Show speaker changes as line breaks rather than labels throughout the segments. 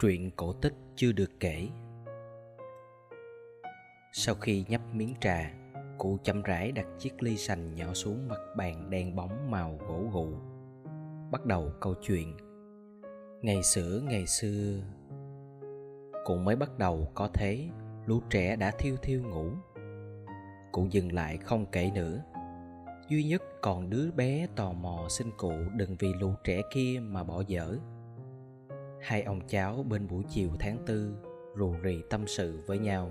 Truyện cổ tích chưa được kể. Sau khi nhấp miếng trà, Cụ chậm rãi đặt chiếc ly sành nhỏ xuống mặt bàn đen bóng màu gỗ gụ. Bắt đầu câu chuyện. Ngày xưa ngày xưa, Cụ mới bắt đầu có thế, Lũ trẻ đã thiêu thiêu ngủ. Cụ dừng lại không kể nữa. Duy nhất còn đứa bé tò mò xin cụ đừng vì lũ trẻ kia mà bỏ dở. Hai ông cháu bên buổi chiều tháng tư rù rì tâm sự với nhau.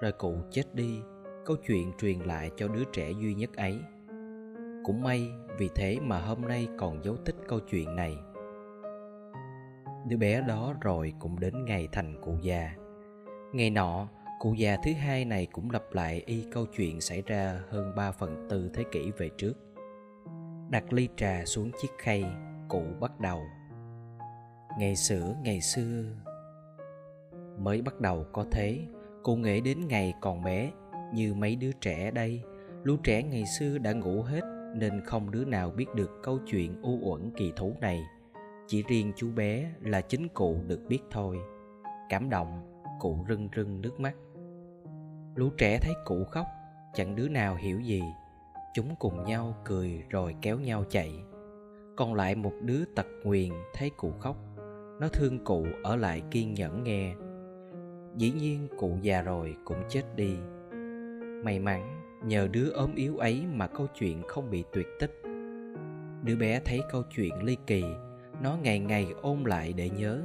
Rồi cụ chết đi Câu chuyện truyền lại cho đứa trẻ duy nhất ấy. Cũng may vì thế mà hôm nay còn dấu tích câu chuyện này. Đứa bé đó rồi cũng đến ngày thành cụ già. Ngày nọ, cụ già thứ hai này cũng lặp lại y câu chuyện xảy ra hơn 3 phần tư thế kỷ về trước. Đặt ly trà xuống chiếc khay, cụ bắt đầu ngày xưa ngày xưa. Mới bắt đầu có thế cụ nghĩ đến ngày còn bé, như mấy đứa trẻ đây. Lũ trẻ ngày xưa đã ngủ hết, nên không đứa nào biết được câu chuyện u uẩn kỳ thú này. Chỉ riêng chú bé là chính cụ được biết thôi. Cảm động, cụ rưng rưng nước mắt. Lũ trẻ thấy cụ khóc, chẳng đứa nào hiểu gì. Chúng cùng nhau cười rồi kéo nhau chạy. Còn lại một đứa tật nguyền thấy cụ khóc nó thương cụ ở lại kiên nhẫn nghe. Dĩ nhiên cụ già rồi cũng chết đi. May mắn, nhờ đứa ốm yếu ấy mà câu chuyện không bị tuyệt tích. Đứa bé thấy câu chuyện ly kỳ, nó ngày ngày ôn lại để nhớ.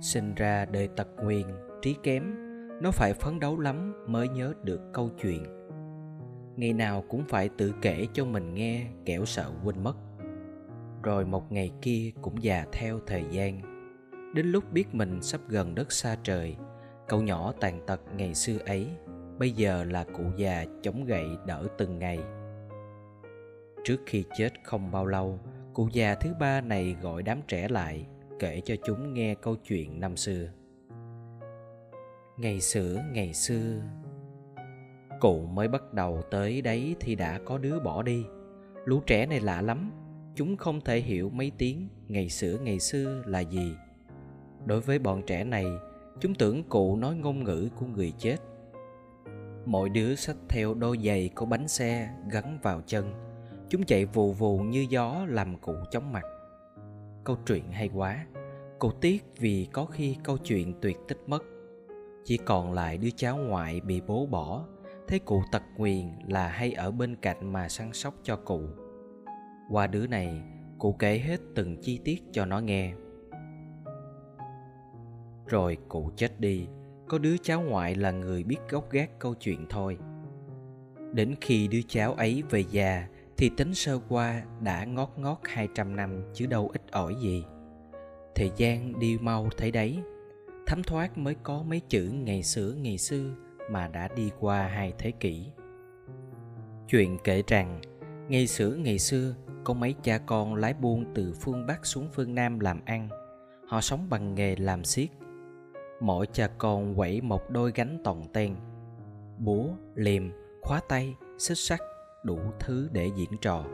Sinh ra đời tật nguyền, trí kém, nó phải phấn đấu lắm mới nhớ được câu chuyện. Ngày nào cũng phải tự kể cho mình nghe, kẻo sợ quên mất rồi một ngày kia cũng già theo thời gian. Đến lúc biết mình sắp gần đất xa trời, cậu nhỏ tàn tật ngày xưa ấy, bây giờ là cụ già chống gậy đỡ từng ngày. Trước khi chết không bao lâu, cụ già thứ ba này gọi đám trẻ lại, kể cho chúng nghe câu chuyện năm xưa. Ngày xưa ngày xưa, cụ mới bắt đầu tới đấy thì đã có đứa bỏ đi. Lũ trẻ này lạ lắm chúng không thể hiểu mấy tiếng ngày xưa ngày xưa là gì. Đối với bọn trẻ này, chúng tưởng cụ nói ngôn ngữ của người chết. Mỗi đứa xách theo đôi giày có bánh xe gắn vào chân. Chúng chạy vù vù như gió làm cụ chóng mặt. Câu chuyện hay quá. Cụ tiếc vì có khi câu chuyện tuyệt tích mất. Chỉ còn lại đứa cháu ngoại bị bố bỏ. Thấy cụ tật nguyền là hay ở bên cạnh mà săn sóc cho cụ qua đứa này cụ kể hết từng chi tiết cho nó nghe rồi cụ chết đi có đứa cháu ngoại là người biết gốc gác câu chuyện thôi đến khi đứa cháu ấy về già thì tính sơ qua đã ngót ngót 200 năm chứ đâu ít ỏi gì. Thời gian đi mau thấy đấy, thấm thoát mới có mấy chữ ngày xưa ngày xưa mà đã đi qua hai thế kỷ. Chuyện kể rằng, ngày xưa ngày xưa có mấy cha con lái buôn từ phương Bắc xuống phương Nam làm ăn. Họ sống bằng nghề làm xiết. Mỗi cha con quẩy một đôi gánh tòng ten. Búa, liềm, khóa tay, xích sắt, đủ thứ để diễn trò.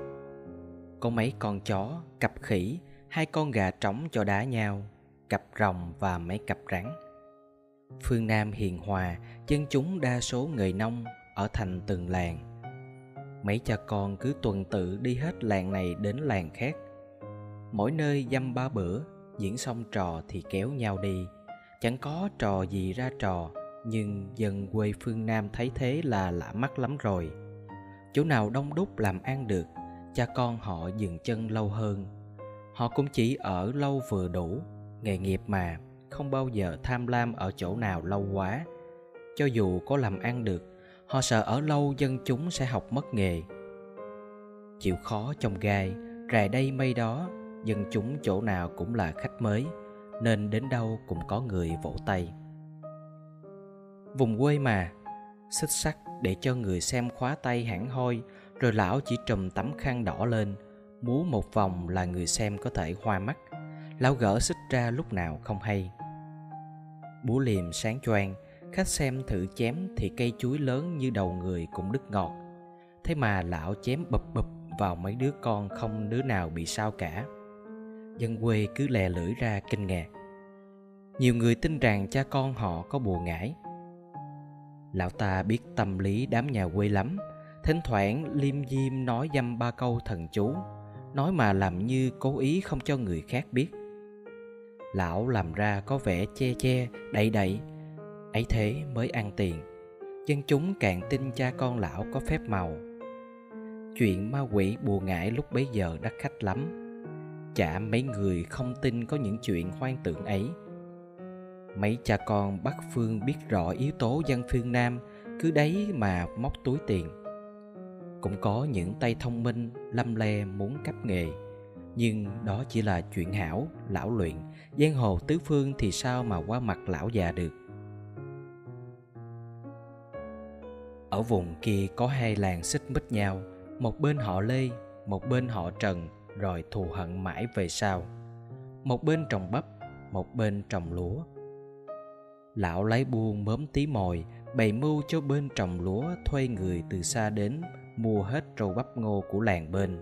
Có mấy con chó, cặp khỉ, hai con gà trống cho đá nhau, cặp rồng và mấy cặp rắn. Phương Nam hiền hòa, dân chúng đa số người nông ở thành từng làng mấy cha con cứ tuần tự đi hết làng này đến làng khác. Mỗi nơi dăm ba bữa, diễn xong trò thì kéo nhau đi. Chẳng có trò gì ra trò, nhưng dân quê phương nam thấy thế là lạ mắt lắm rồi. Chỗ nào đông đúc làm ăn được, cha con họ dừng chân lâu hơn. Họ cũng chỉ ở lâu vừa đủ, nghề nghiệp mà, không bao giờ tham lam ở chỗ nào lâu quá. Cho dù có làm ăn được họ sợ ở lâu dân chúng sẽ học mất nghề. Chịu khó trong gai, rài đây mây đó, dân chúng chỗ nào cũng là khách mới, nên đến đâu cũng có người vỗ tay. Vùng quê mà, xích sắt để cho người xem khóa tay hẳn hoi, rồi lão chỉ trùm tấm khăn đỏ lên, múa một vòng là người xem có thể hoa mắt. Lão gỡ xích ra lúc nào không hay. Búa liềm sáng choang khách xem thử chém thì cây chuối lớn như đầu người cũng đứt ngọt thế mà lão chém bập bập vào mấy đứa con không đứa nào bị sao cả. Dân quê cứ lè lưỡi ra kinh ngạc. Nhiều người tin rằng cha con họ có bùa ngải. Lão ta biết tâm lý đám nhà quê lắm. Thỉnh thoảng liêm diêm nói dăm ba câu thần chú, nói mà làm như cố ý không cho người khác biết. Lão làm ra có vẻ che che đậy đậy ấy thế mới ăn tiền dân chúng càng tin cha con lão có phép màu. Chuyện ma quỷ bùa ngải lúc bấy giờ đắt khách lắm. Chả mấy người không tin có những chuyện hoang tưởng ấy. Mấy cha con bắc phương biết rõ yếu tố dân phương nam, cứ đấy mà móc túi tiền. Cũng có những tay thông minh lâm le muốn cấp nghề. Nhưng đó chỉ là chuyện hảo, lão luyện. Giang hồ tứ phương thì sao mà qua mặt lão già được? Ở vùng kia có hai làng xích mích nhau, một bên họ lê, một bên họ trần, rồi thù hận mãi về sau. Một bên trồng bắp, một bên trồng lúa. Lão lấy buôn mớm tí mồi, bày mưu cho bên trồng lúa thuê người từ xa đến mua hết rau bắp ngô của làng bên.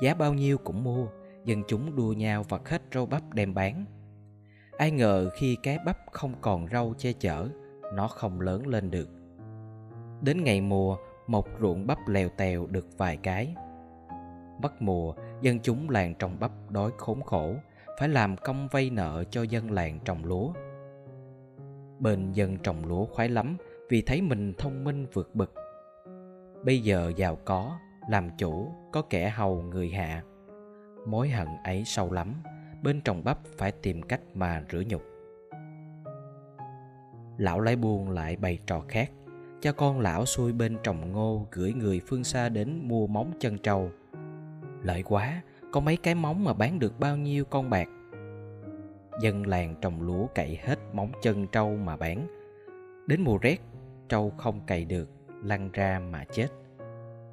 Giá bao nhiêu cũng mua, dân chúng đua nhau vặt hết rau bắp đem bán. Ai ngờ khi cái bắp không còn rau che chở, nó không lớn lên được đến ngày mùa một ruộng bắp lèo tèo được vài cái. Bắt mùa, dân chúng làng trồng bắp đói khốn khổ, phải làm công vay nợ cho dân làng trồng lúa. Bên dân trồng lúa khoái lắm vì thấy mình thông minh vượt bực bây giờ giàu có, làm chủ, có kẻ hầu người hạ. Mối hận ấy sâu lắm, bên trồng bắp phải tìm cách mà rửa nhục. Lão lái buôn lại bày trò khác cho con lão xuôi bên trồng ngô, gửi người phương xa đến mua móng chân trâu. Lợi quá, có mấy cái móng mà bán được bao nhiêu con bạc? Dân làng trồng lúa cậy hết móng chân trâu mà bán. Đến mùa rét, trâu không cày được, lăn ra mà chết.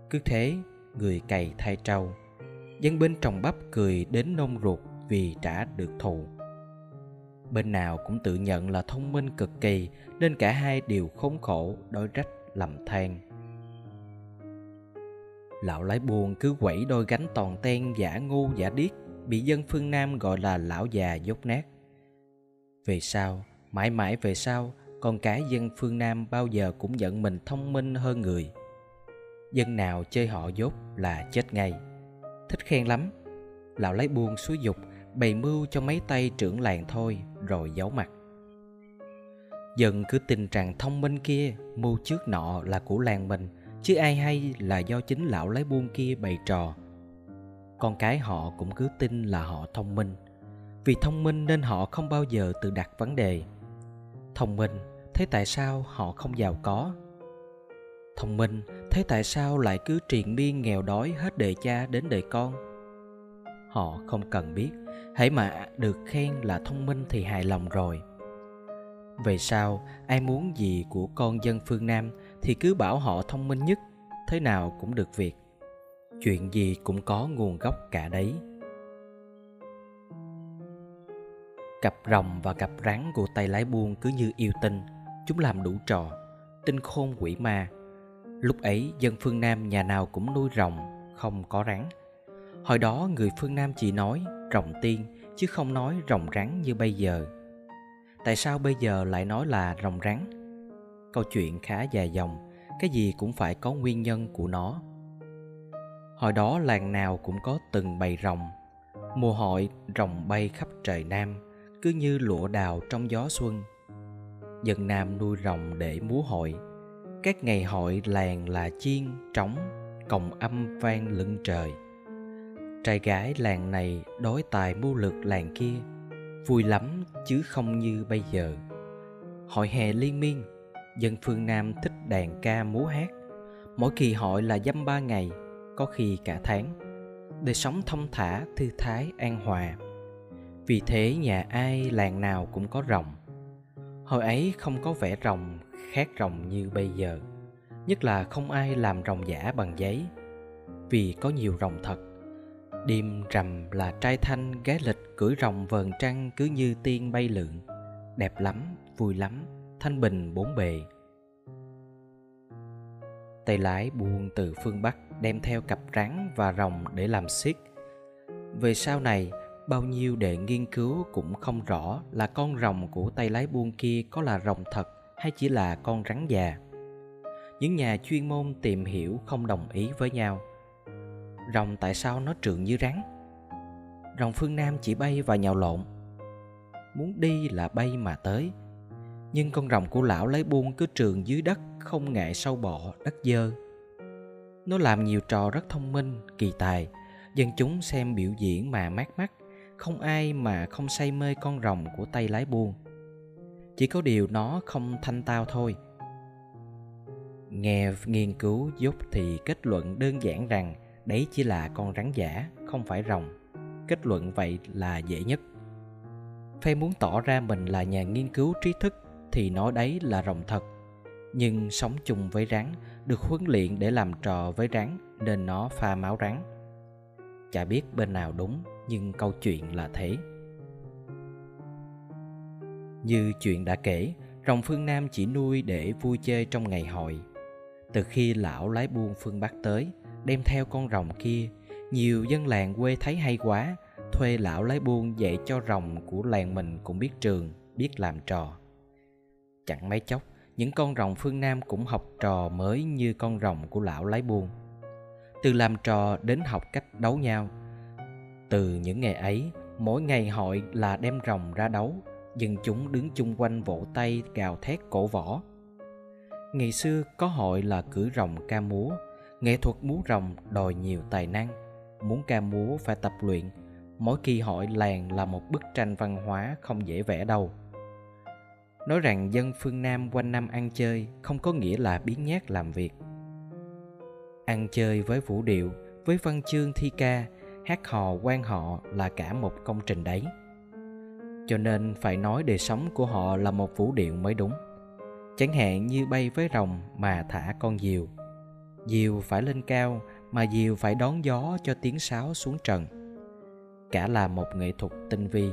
Cứ thế, người cày thay trâu. Dân bên trồng bắp cười đến nông ruột vì trả được thù bên nào cũng tự nhận là thông minh cực kỳ, nên cả hai đều khốn khổ, đói rách, lầm than. Lão lái buồn cứ quẩy đôi gánh toàn ten giả ngu giả điếc, bị dân phương nam gọi là lão già dốt nát. Về sau, mãi mãi về sau, con cái dân phương nam bao giờ cũng giận mình thông minh hơn người. Dân nào chơi họ dốt là chết ngay. Thích khen lắm. Lão lấy buôn xúi dục bày mưu cho mấy tay trưởng làng thôi, rồi giấu mặt. Dần cứ tin rằng thông minh kia mưu trước nọ là của làng mình, chứ ai hay là do chính lão lấy buôn kia bày trò. Con cái họ cũng cứ tin là họ thông minh. Vì thông minh nên họ không bao giờ tự đặt vấn đề. Thông minh, thế tại sao họ không giàu có? Thông minh, thế tại sao lại cứ triền miên nghèo đói hết đời cha đến đời con? Họ không cần biết hãy mà được khen là thông minh thì hài lòng rồi. Về sau, ai muốn gì của con dân phương nam thì cứ bảo họ thông minh nhất, thế nào cũng được việc. Chuyện gì cũng có nguồn gốc cả đấy. Cặp rồng và cặp rắn của tay lái buôn cứ như yêu tinh, chúng làm đủ trò, tinh khôn quỷ ma. Lúc ấy, dân phương nam nhà nào cũng nuôi rồng, không có rắn. Hồi đó người phương nam chỉ nói rồng tiên, chứ không nói rồng rắn như bây giờ. Tại sao bây giờ lại nói là rồng rắn? Câu chuyện khá dài dòng, cái gì cũng phải có nguyên nhân của nó. Hồi đó làng nào cũng có từng bầy rồng. Mùa hội, rồng bay khắp trời nam, cứ như lụa đào trong gió xuân. Dân nam nuôi rồng để múa hội. Các ngày hội làng là chiên, trống còng âm vang lưng trời trai gái làng này đối tài mưu lược làng kia, vui lắm chứ không như bây giờ. Hội hè liên miên, dân phương nam thích đàn ca múa hát. Mỗi kỳ hội là dăm ba ngày, có khi cả tháng. Đời sống thông thả, thư thái, an hòa. Vì thế nhà ai làng nào cũng có rồng hồi ấy không có vẻ rồng khác rồng như bây giờ. Nhất là không ai làm rồng giả bằng giấy. Vì có nhiều rồng thật đêm rằm là trai thanh gái lịch cưỡi rồng vờn trăng cứ như tiên bay lượn đẹp lắm, vui lắm, thanh bình bốn bề tay lái buông từ phương bắc đem theo cặp rắn và rồng để làm xiết về sau này, bao nhiêu đệ nghiên cứu cũng không rõ là con rồng của tay lái buôn kia có là rồng thật hay chỉ là con rắn già. Những nhà chuyên môn tìm hiểu không đồng ý với nhau. Rồng tại sao nó trượng như rắn? Rồng phương Nam chỉ bay và nhào lộn. Muốn đi là bay mà tới. Nhưng con rồng của lão lấy buôn cứ trường dưới đất không ngại sâu bọ, đất dơ. Nó làm nhiều trò rất thông minh, kỳ tài. Dân chúng xem biểu diễn mà mát mắt không ai mà không say mê con rồng của tay lái buôn chỉ có điều nó không thanh tao thôi nghe nghiên cứu giúp thì kết luận đơn giản rằng đấy chỉ là con rắn giả, không phải rồng. Kết luận vậy là dễ nhất. Phe muốn tỏ ra mình là nhà nghiên cứu trí thức thì nói đấy là rồng thật. Nhưng sống chung với rắn, được huấn luyện để làm trò với rắn nên nó pha máu rắn. Chả biết bên nào đúng, nhưng câu chuyện là thế. Như chuyện đã kể, rồng phương nam chỉ nuôi để vui chơi trong ngày hội. Từ khi lão lái buôn phương bắc tới đem theo con rồng kia. Nhiều dân làng quê thấy hay quá, thuê lão lái buôn dạy cho rồng của làng mình cũng biết trường, biết làm trò. Chẳng mấy chốc, những con rồng phương nam cũng học trò mới như con rồng của lão lái buôn. Từ làm trò đến học cách đấu nhau. Từ những ngày ấy, mỗi ngày hội là đem rồng ra đấu, dân chúng đứng chung quanh vỗ tay gào thét cổ võ. Ngày xưa có hội là cử rồng ca múa nghệ thuật múa rồng đòi nhiều tài năng. Muốn ca múa phải tập luyện, mỗi kỳ hội làng là một bức tranh văn hóa không dễ vẽ đâu. Nói rằng dân phương nam quanh năm ăn chơi không có nghĩa là biến nhát làm việc. Ăn chơi với vũ điệu, với văn chương thi ca, hát hò quan họ là cả một công trình đấy. Cho nên phải nói đời sống của họ là một vũ điệu mới đúng. Chẳng hạn như bay với rồng mà thả con diều diều phải lên cao, mà diều phải đón gió cho tiếng sáo xuống trần. Cả là một nghệ thuật tinh vi.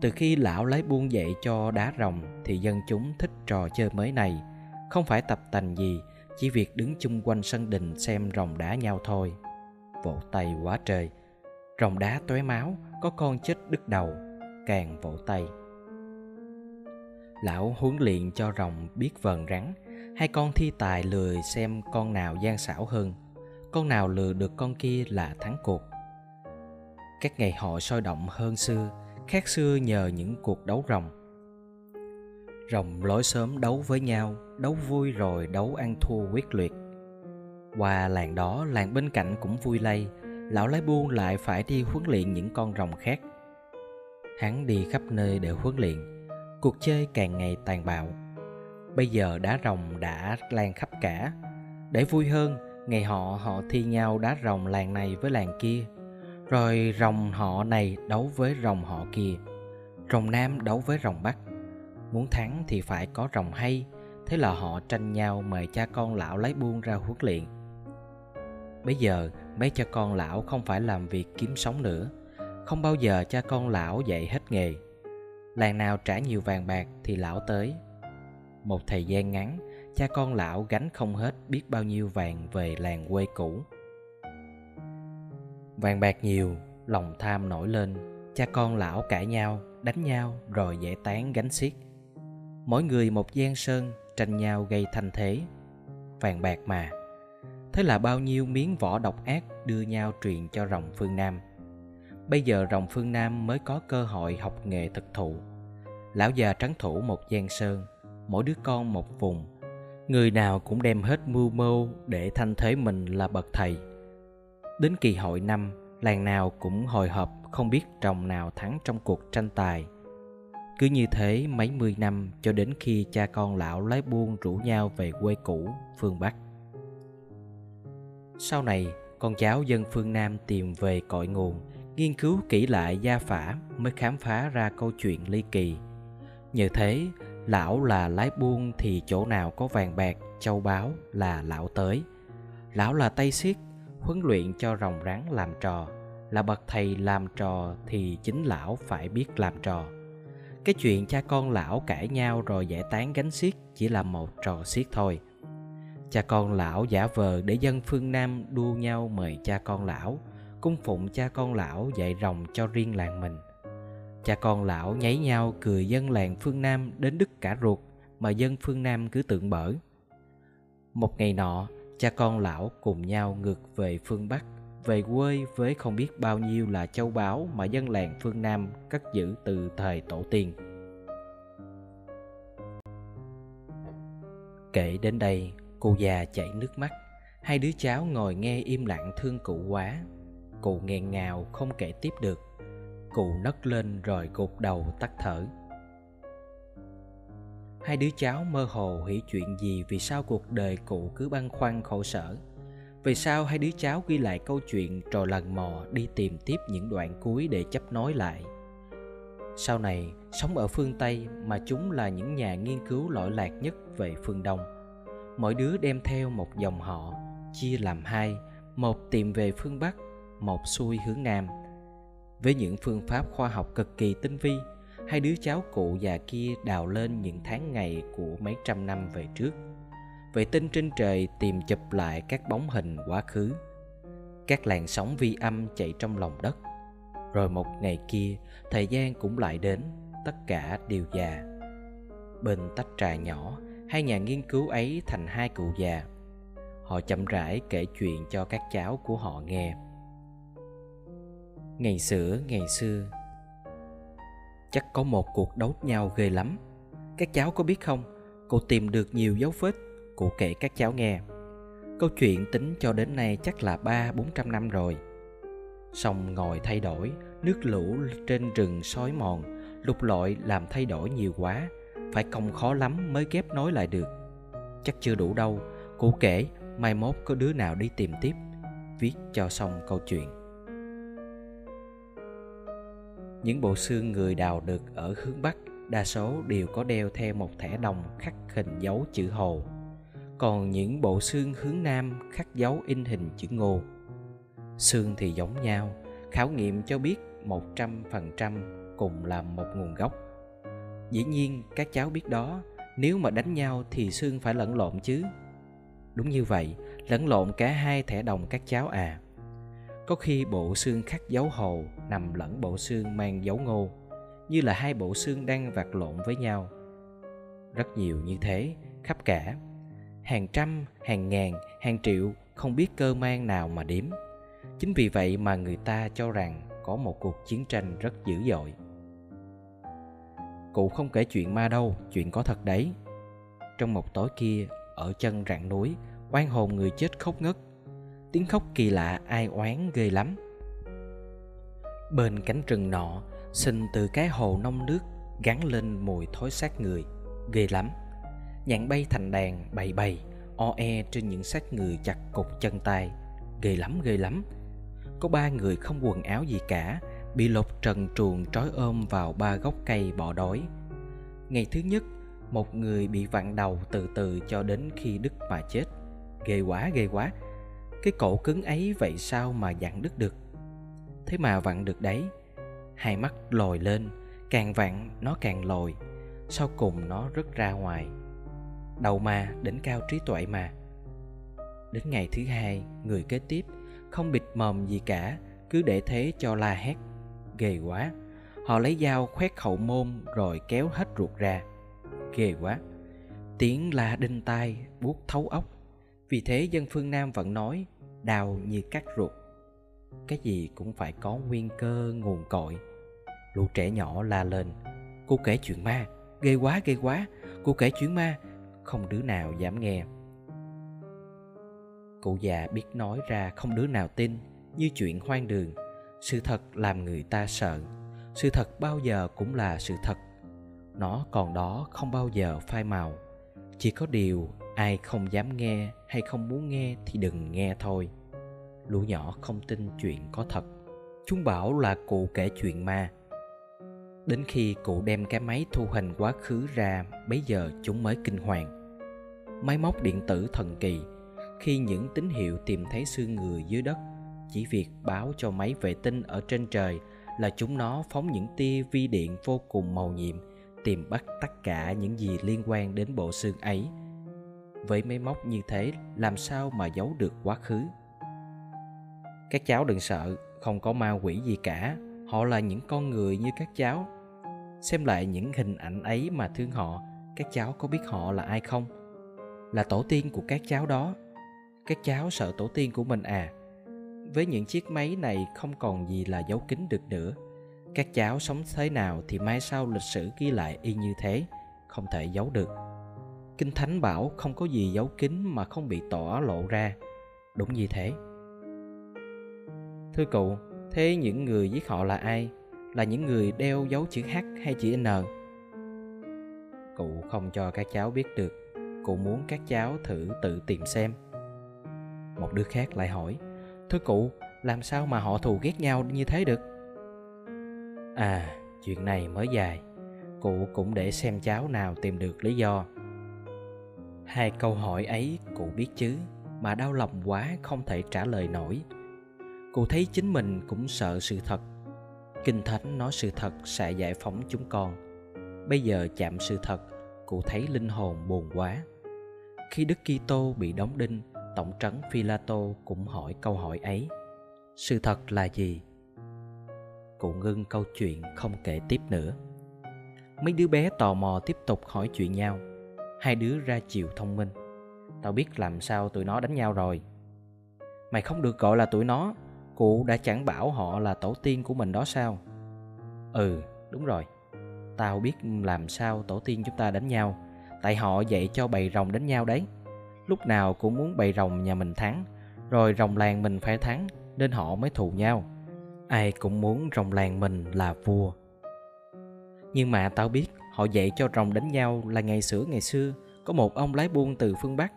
Từ khi lão lấy buôn dạy cho đá rồng thì dân chúng thích trò chơi mới này. Không phải tập tành gì, chỉ việc đứng chung quanh sân đình xem rồng đá nhau thôi. Vỗ tay quá trời. Rồng đá tóe máu, có con chết đứt đầu, càng vỗ tay. Lão huấn luyện cho rồng biết vờn rắn hai con thi tài lười xem con nào gian xảo hơn con nào lừa được con kia là thắng cuộc các ngày họ sôi động hơn xưa khác xưa nhờ những cuộc đấu rồng rồng lối sớm đấu với nhau đấu vui rồi đấu ăn thua quyết liệt qua làng đó, làng bên cạnh cũng vui lây, lão lái buôn lại phải đi huấn luyện những con rồng khác. Hắn đi khắp nơi để huấn luyện, cuộc chơi càng ngày tàn bạo. Bây giờ đá rồng đã lan khắp cả. Để vui hơn, ngày họ họ thi nhau đá rồng làng này với làng kia. Rồi rồng họ này đấu với rồng họ kia. Rồng Nam đấu với rồng Bắc. Muốn thắng thì phải có rồng hay, thế là họ tranh nhau mời cha con lão lấy buôn ra huấn luyện Bây giờ mấy cha con lão không phải làm việc kiếm sống nữa Không bao giờ cha con lão dạy hết nghề Làng nào trả nhiều vàng bạc thì lão tới một thời gian ngắn Cha con lão gánh không hết biết bao nhiêu vàng về làng quê cũ Vàng bạc nhiều, lòng tham nổi lên Cha con lão cãi nhau, đánh nhau rồi giải tán gánh xiết Mỗi người một gian sơn tranh nhau gây thanh thế Vàng bạc mà Thế là bao nhiêu miếng vỏ độc ác đưa nhau truyền cho rồng phương Nam. Bây giờ rồng phương Nam mới có cơ hội học nghề thực thụ. Lão già trắng thủ một gian sơn, mỗi đứa con một vùng. Người nào cũng đem hết mưu mô để thanh thế mình là bậc thầy. Đến kỳ hội năm, làng nào cũng hồi hộp không biết trồng nào thắng trong cuộc tranh tài. Cứ như thế mấy mươi năm cho đến khi cha con lão lái buôn rủ nhau về quê cũ, phương Bắc. Sau này, con cháu dân phương Nam tìm về cội nguồn, nghiên cứu kỹ lại gia phả mới khám phá ra câu chuyện ly kỳ. Như thế, lão là lái buôn thì chỗ nào có vàng bạc, châu báu là lão tới. Lão là tay xiết, huấn luyện cho rồng rắn làm trò. Là bậc thầy làm trò thì chính lão phải biết làm trò. Cái chuyện cha con lão cãi nhau rồi giải tán gánh xiết chỉ là một trò xiết thôi cha con lão giả vờ để dân phương Nam đua nhau mời cha con lão, cung phụng cha con lão dạy rồng cho riêng làng mình cha con lão nháy nhau cười dân làng phương nam đến đứt cả ruột mà dân phương nam cứ tưởng bở một ngày nọ, cha con lão cùng nhau ngược về phương bắc, về quê với không biết bao nhiêu là châu báu mà dân làng phương nam cất giữ từ thời tổ tiên. Kể đến đây cụ già chảy nước mắt, hai đứa cháu ngồi nghe im lặng thương cụ quá. Cụ nghẹn ngào không kể tiếp được cụ nấc lên rồi gục đầu tắt thở. Hai đứa cháu mơ hồ hỉ chuyện gì vì sao cuộc đời cụ cứ băn khoăn khổ sở, vì sao hai đứa cháu ghi lại câu chuyện trò lần mò đi tìm tiếp những đoạn cuối để chấp nối lại. Sau này, sống ở phương tây mà chúng là những nhà nghiên cứu lỗi lạc nhất về phương đông, mỗi đứa đem theo một dòng họ, chia làm hai, một tìm về phương bắc, một xuôi hướng nam với những phương pháp khoa học cực kỳ tinh vi. Hai đứa cháu cụ già kia đào lên những tháng ngày của mấy trăm năm về trước. Vệ tinh trên trời tìm chụp lại các bóng hình quá khứ. Các làn sóng vi âm chạy trong lòng đất. Rồi một ngày kia, thời gian cũng lại đến, tất cả đều già. Bên tách trà nhỏ, hai nhà nghiên cứu ấy thành hai cụ già. Họ chậm rãi kể chuyện cho các cháu của họ nghe ngày xưa ngày xưa. Chắc có một cuộc đấu nhau ghê lắm. Các cháu có biết không? Cô tìm được nhiều dấu vết. Cụ kể các cháu nghe. Câu chuyện tính cho đến nay chắc là ba, bốn trăm năm rồi. Sông ngòi thay đổi, nước lũ trên rừng sói mòn, lục lọi làm thay đổi nhiều quá. Phải công khó lắm mới ghép nối lại được. Chắc chưa đủ đâu. Cụ kể, mai mốt có đứa nào đi tìm tiếp. Viết cho xong câu chuyện những bộ xương người đào được ở hướng bắc, đa số đều có đeo theo một thẻ đồng khắc hình dấu chữ hồ. Còn những bộ xương hướng nam khắc dấu in hình chữ ngô. Xương thì giống nhau, khảo nghiệm cho biết một trăm phần trăm cùng là một nguồn gốc. Dĩ nhiên, các cháu biết đó, nếu mà đánh nhau thì xương phải lẫn lộn chứ. Đúng như vậy, lẫn lộn cả hai thẻ đồng các cháu à có khi bộ xương khắc dấu hồ nằm lẫn bộ xương mang dấu ngô, như là hai bộ xương đang vặt lộn với nhau. Rất nhiều như thế, khắp cả. Hàng trăm, hàng ngàn, hàng triệu, không biết cơ mang nào mà đếm. Chính vì vậy mà người ta cho rằng có một cuộc chiến tranh rất dữ dội. Cụ không kể chuyện ma đâu, chuyện có thật đấy. Trong một tối kia, ở chân rặng núi, oan hồn người chết khóc ngất tiếng khóc kỳ lạ, ai oán ghê lắm. Bên cánh rừng nọ sinh từ cái hồ nông nước gắn lên mùi thối xác người, ghê lắm. Nhạn bay thành đàn bầy bầy o e trên những xác người chặt cục chân tay, ghê lắm ghê lắm. Có ba người không quần áo gì cả, bị lột trần truồng trói ôm vào ba gốc cây bỏ đói. Ngày thứ nhất, một người bị vặn đầu từ từ cho đến khi đứt mà chết. Ghê quá ghê quá cái cổ cứng ấy vậy sao mà dặn đứt được? Thế mà vặn được đấy. Hai mắt lồi lên, càng vặn nó càng lồi, sau cùng nó rớt ra ngoài. Đầu mà, đỉnh cao trí tuệ mà. Đến ngày thứ hai, người kế tiếp, không bịt mồm gì cả, cứ để thế cho la hét. Ghê quá. Họ lấy dao khoét hậu môn rồi kéo hết ruột ra. Ghê quá. Tiếng la đinh tai, buốt thấu óc vì thế dân phương nam vẫn nói đau như cắt ruột. Cái gì cũng phải có nguyên cơ, nguồn cội. Lũ trẻ nhỏ la lên, cô kể chuyện ma, ghê quá ghê quá, cô kể chuyện ma. Không đứa nào dám nghe. Cụ già biết nói ra không đứa nào tin, như chuyện hoang đường. Sự thật làm người ta sợ, sự thật bao giờ cũng là sự thật. Nó còn đó không bao giờ phai màu chỉ có điều ai không dám nghe hay không muốn nghe thì đừng nghe thôi. Lũ nhỏ không tin chuyện có thật. Chúng bảo là cụ kể chuyện ma. Đến khi cụ đem cái máy thu hình quá khứ ra, bấy giờ chúng mới kinh hoàng. Máy móc điện tử thần kỳ. Khi những tín hiệu tìm thấy xương người dưới đất, chỉ việc báo cho máy vệ tinh ở trên trời là chúng nó phóng những tia vi điện vô cùng màu nhiệm tìm bắt tất cả những gì liên quan đến bộ xương ấy. Với máy móc như thế, làm sao mà giấu được quá khứ? Các cháu đừng sợ, không có ma quỷ gì cả. Họ là những con người như các cháu. Xem lại những hình ảnh ấy mà thương họ, các cháu có biết họ là ai không? Là tổ tiên của các cháu đó. Các cháu sợ tổ tiên của mình à. Với những chiếc máy này không còn gì là giấu kín được nữa các cháu sống thế nào thì mai sau lịch sử ghi lại y như thế, không thể giấu được. Kinh thánh bảo không có gì giấu kín mà không bị tỏ lộ ra. Đúng như thế. Thưa cụ, thế những người giết họ là ai? Là những người đeo dấu chữ h hay chữ n? Cụ không cho các cháu biết được. Cụ muốn các cháu thử tự tìm xem. Một đứa khác lại hỏi, thưa cụ, làm sao mà họ thù ghét nhau như thế được? À chuyện này mới dài. Cụ cũng để xem cháu nào tìm được lý do. Hai câu hỏi ấy cụ biết chứ, mà đau lòng quá không thể trả lời nổi. Cụ thấy chính mình cũng sợ sự thật. Kinh thánh nói sự thật sẽ giải phóng chúng con. Bây giờ chạm sự thật, cụ thấy linh hồn buồn quá. Khi đức kitô bị đóng đinh, tổng trấn Philato cũng hỏi câu hỏi ấy. Sự thật là gì? Cụ ngưng câu chuyện không kể tiếp nữa. Mấy đứa bé tò mò tiếp tục hỏi chuyện nhau. Hai đứa ra chiều thông minh. Tao biết làm sao tụi nó đánh nhau rồi. Mày không được gọi là tụi nó. Cụ đã chẳng bảo họ là tổ tiên của mình đó sao? Ừ, đúng rồi. Tao biết làm sao tổ tiên chúng ta đánh nhau. Tại họ dạy cho bầy rồng đánh nhau đấy lúc nào cũng muốn bày rồng nhà mình thắng rồi rồng làng mình phải thắng nên họ mới thù nhau ai cũng muốn rồng làng mình là vua. Nhưng mà tao biết, họ dạy cho rồng đánh nhau là ngày xưa ngày xưa, có một ông lái buôn từ phương bắc.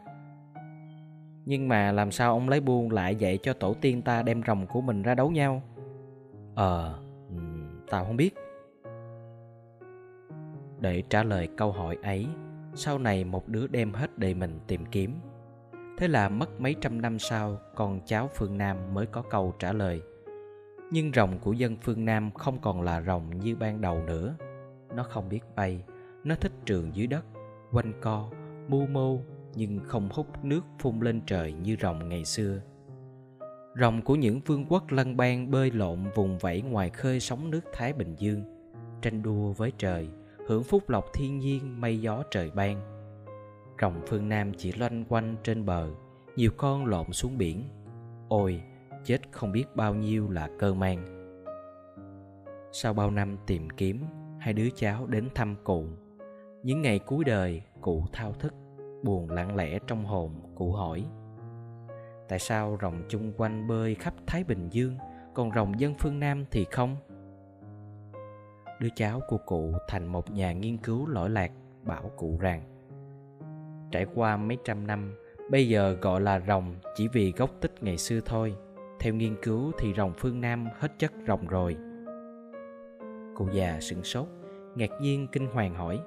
Nhưng mà làm sao ông lái buôn lại dạy cho tổ tiên ta đem rồng của mình ra đấu nhau? Ờ tao không biết. Để trả lời câu hỏi ấy, sau này một đứa đem hết đời mình tìm kiếm. Thế là mất mấy trăm năm sau, con cháu phương nam mới có câu trả lời nhưng rồng của dân phương nam không còn là rồng như ban đầu nữa. Nó không biết bay, nó thích trường dưới đất, quanh co, mưu mô, nhưng không hút nước phun lên trời như rồng ngày xưa. Rồng của những vương quốc lân bang bơi lộn vùng vẫy ngoài khơi sóng nước thái bình dương, tranh đua với trời, hưởng phúc lộc thiên nhiên, mây gió trời ban. Rồng phương nam chỉ loanh quanh trên bờ, nhiều con lộn xuống biển. Ôi chết không biết bao nhiêu là cơ mang. Sau bao năm tìm kiếm, hai đứa cháu đến thăm cụ. Những ngày cuối đời, cụ thao thức, buồn lặng lẽ trong hồn, cụ hỏi, tại sao rồng chung quanh bơi khắp thái bình dương, còn rồng dân phương nam thì không? Đứa cháu của cụ thành một nhà nghiên cứu lỗi lạc, bảo cụ rằng, trải qua mấy trăm năm, bây giờ gọi là rồng chỉ vì gốc tích ngày xưa thôi theo nghiên cứu thì rồng phương nam hết chất rồng rồi. Cụ già sửng sốt ngạc nhiên kinh hoàng hỏi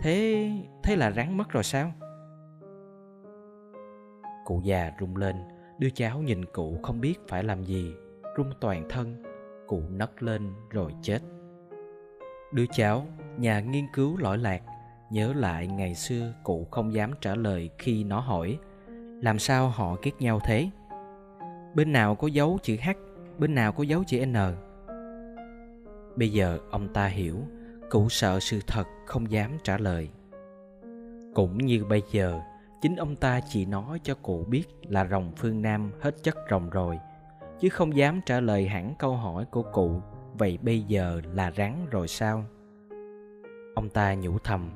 thế thế là rắn mất rồi sao? Cụ già rung lên đứa cháu nhìn cụ không biết phải làm gì rung toàn thân cụ nấc lên rồi chết. Đứa cháu, nhà nghiên cứu lõi lạc, nhớ lại ngày xưa cụ không dám trả lời khi nó hỏi làm sao họ ghét nhau thế? Bên nào có dấu chữ H, bên nào có dấu chữ N? Bây giờ ông ta hiểu, cụ sợ sự thật không dám trả lời. Cũng như bây giờ, chính ông ta chỉ nói cho cụ biết là rồng phương Nam hết chất rồng rồi, chứ không dám trả lời hẳn câu hỏi của cụ vậy bây giờ là rắn rồi sao ông ta nhủ thầm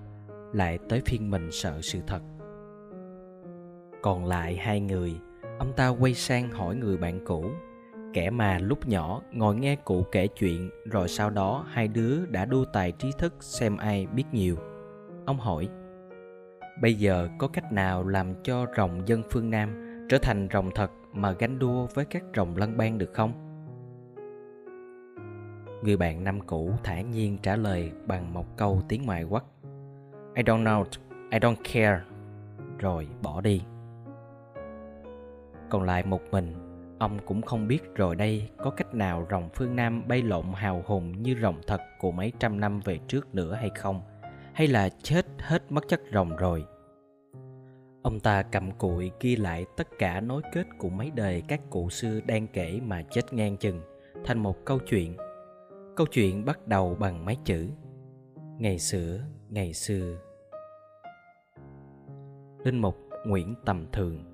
lại tới phiên mình sợ sự thật còn lại hai người ông ta quay sang hỏi người bạn cũ kẻ mà lúc nhỏ ngồi nghe cụ kể chuyện rồi sau đó hai đứa đã đua tài trí thức xem ai biết nhiều ông hỏi bây giờ có cách nào làm cho rồng dân phương nam trở thành rồng thật mà gánh đua với các rồng lân bang được không Người bạn năm cũ thản nhiên trả lời bằng một câu tiếng ngoại quốc. I don't know, I don't care. Rồi bỏ đi. Còn lại một mình, ông cũng không biết rồi đây có cách nào rồng phương Nam bay lộn hào hùng như rồng thật của mấy trăm năm về trước nữa hay không, hay là chết hết mất chất rồng rồi. Ông ta cầm cụi ghi lại tất cả nối kết của mấy đời các cụ xưa đang kể mà chết ngang chừng thành một câu chuyện. Câu chuyện bắt đầu bằng mấy chữ ngày xưa ngày xưa. Linh mục nguyễn tầm thường